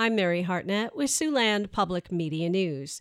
I'm Mary Hartnett with Siouxland Public Media News.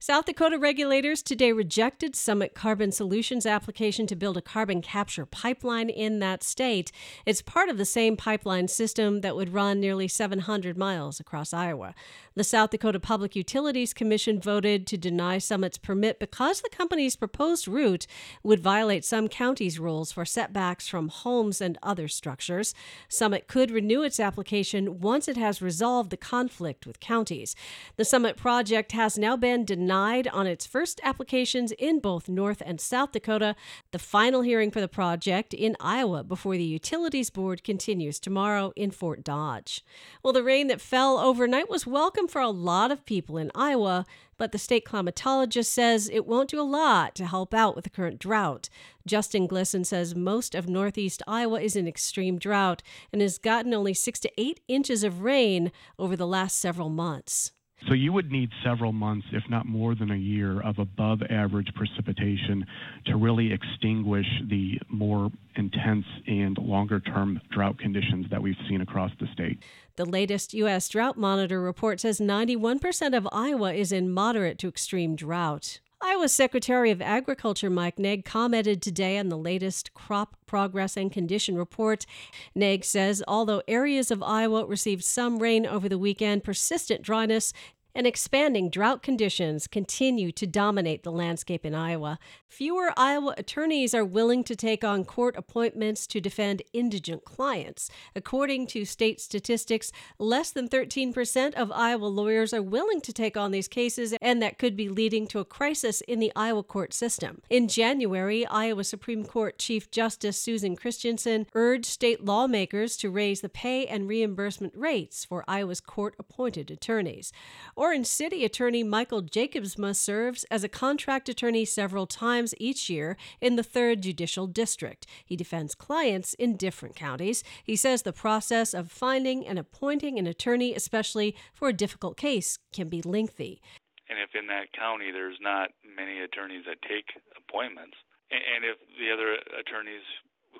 South Dakota regulators today rejected Summit Carbon Solutions' application to build a carbon capture pipeline in that state. It's part of the same pipeline system that would run nearly 700 miles across Iowa. The South Dakota Public Utilities Commission voted to deny Summit's permit because the company's proposed route would violate some counties' rules for setbacks from homes and other structures. Summit could renew its application once it has resolved the conflict with counties. The Summit project has now been denied denied on its first applications in both North and South Dakota. The final hearing for the project in Iowa before the Utilities Board continues tomorrow in Fort Dodge. Well, the rain that fell overnight was welcome for a lot of people in Iowa, but the state climatologist says it won't do a lot to help out with the current drought. Justin Glisan says most of northeast Iowa is in extreme drought and has gotten only six to eight inches of rain over the last several months. So you would need several months, if not more than a year, of above average precipitation to really extinguish the more intense and longer term drought conditions that we've seen across the state. The latest U.S. Drought Monitor report says 91% of Iowa is in moderate to extreme drought. Iowa Secretary of Agriculture Mike Naig commented today on the latest crop progress and condition report. Naig says although areas of Iowa received some rain over the weekend, persistent dryness and expanding drought conditions continue to dominate the landscape in Iowa. Fewer Iowa attorneys are willing to take on court appointments to defend indigent clients. According to state statistics, less than 13% of Iowa lawyers are willing to take on these cases, and that could be leading to a crisis in the Iowa court system. In January, Iowa Supreme Court Chief Justice Susan Christensen urged state lawmakers to raise the pay and reimbursement rates for Iowa's court appointed attorneys. Or Orange City attorney Michael Jacobsma serves as a contract attorney several times each year in the 3rd Judicial District. He defends clients in different counties. He says the process of finding and appointing an attorney, especially for a difficult case, can be lengthy. And if in that county there's not many attorneys that take appointments, and if the other attorneys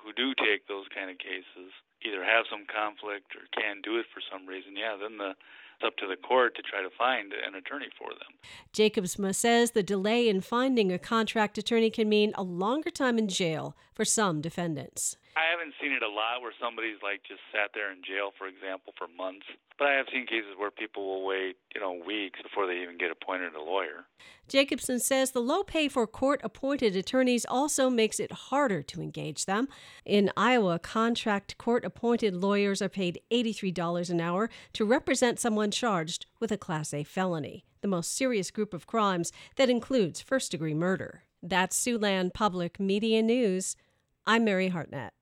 who do take those kind of cases either have some conflict or can't do it for some reason, yeah, then the it's up to the court to try to find an attorney for them. Jacobsma says the delay in finding a contract attorney can mean a longer time in jail for some defendants. I haven't seen it a lot where somebody's like just sat there in jail, for example, for months. But I have seen cases where people will wait, you know, weeks before they even get appointed a lawyer. Jacobsma says the low pay for court appointed attorneys also makes it harder to engage them. In Iowa, contract court appointed lawyers are paid $83 an hour to represent someone charged with a Class A felony, the most serious group of crimes that includes first degree murder. That's Siouxland Public Media News. I'm Mary Hartnett.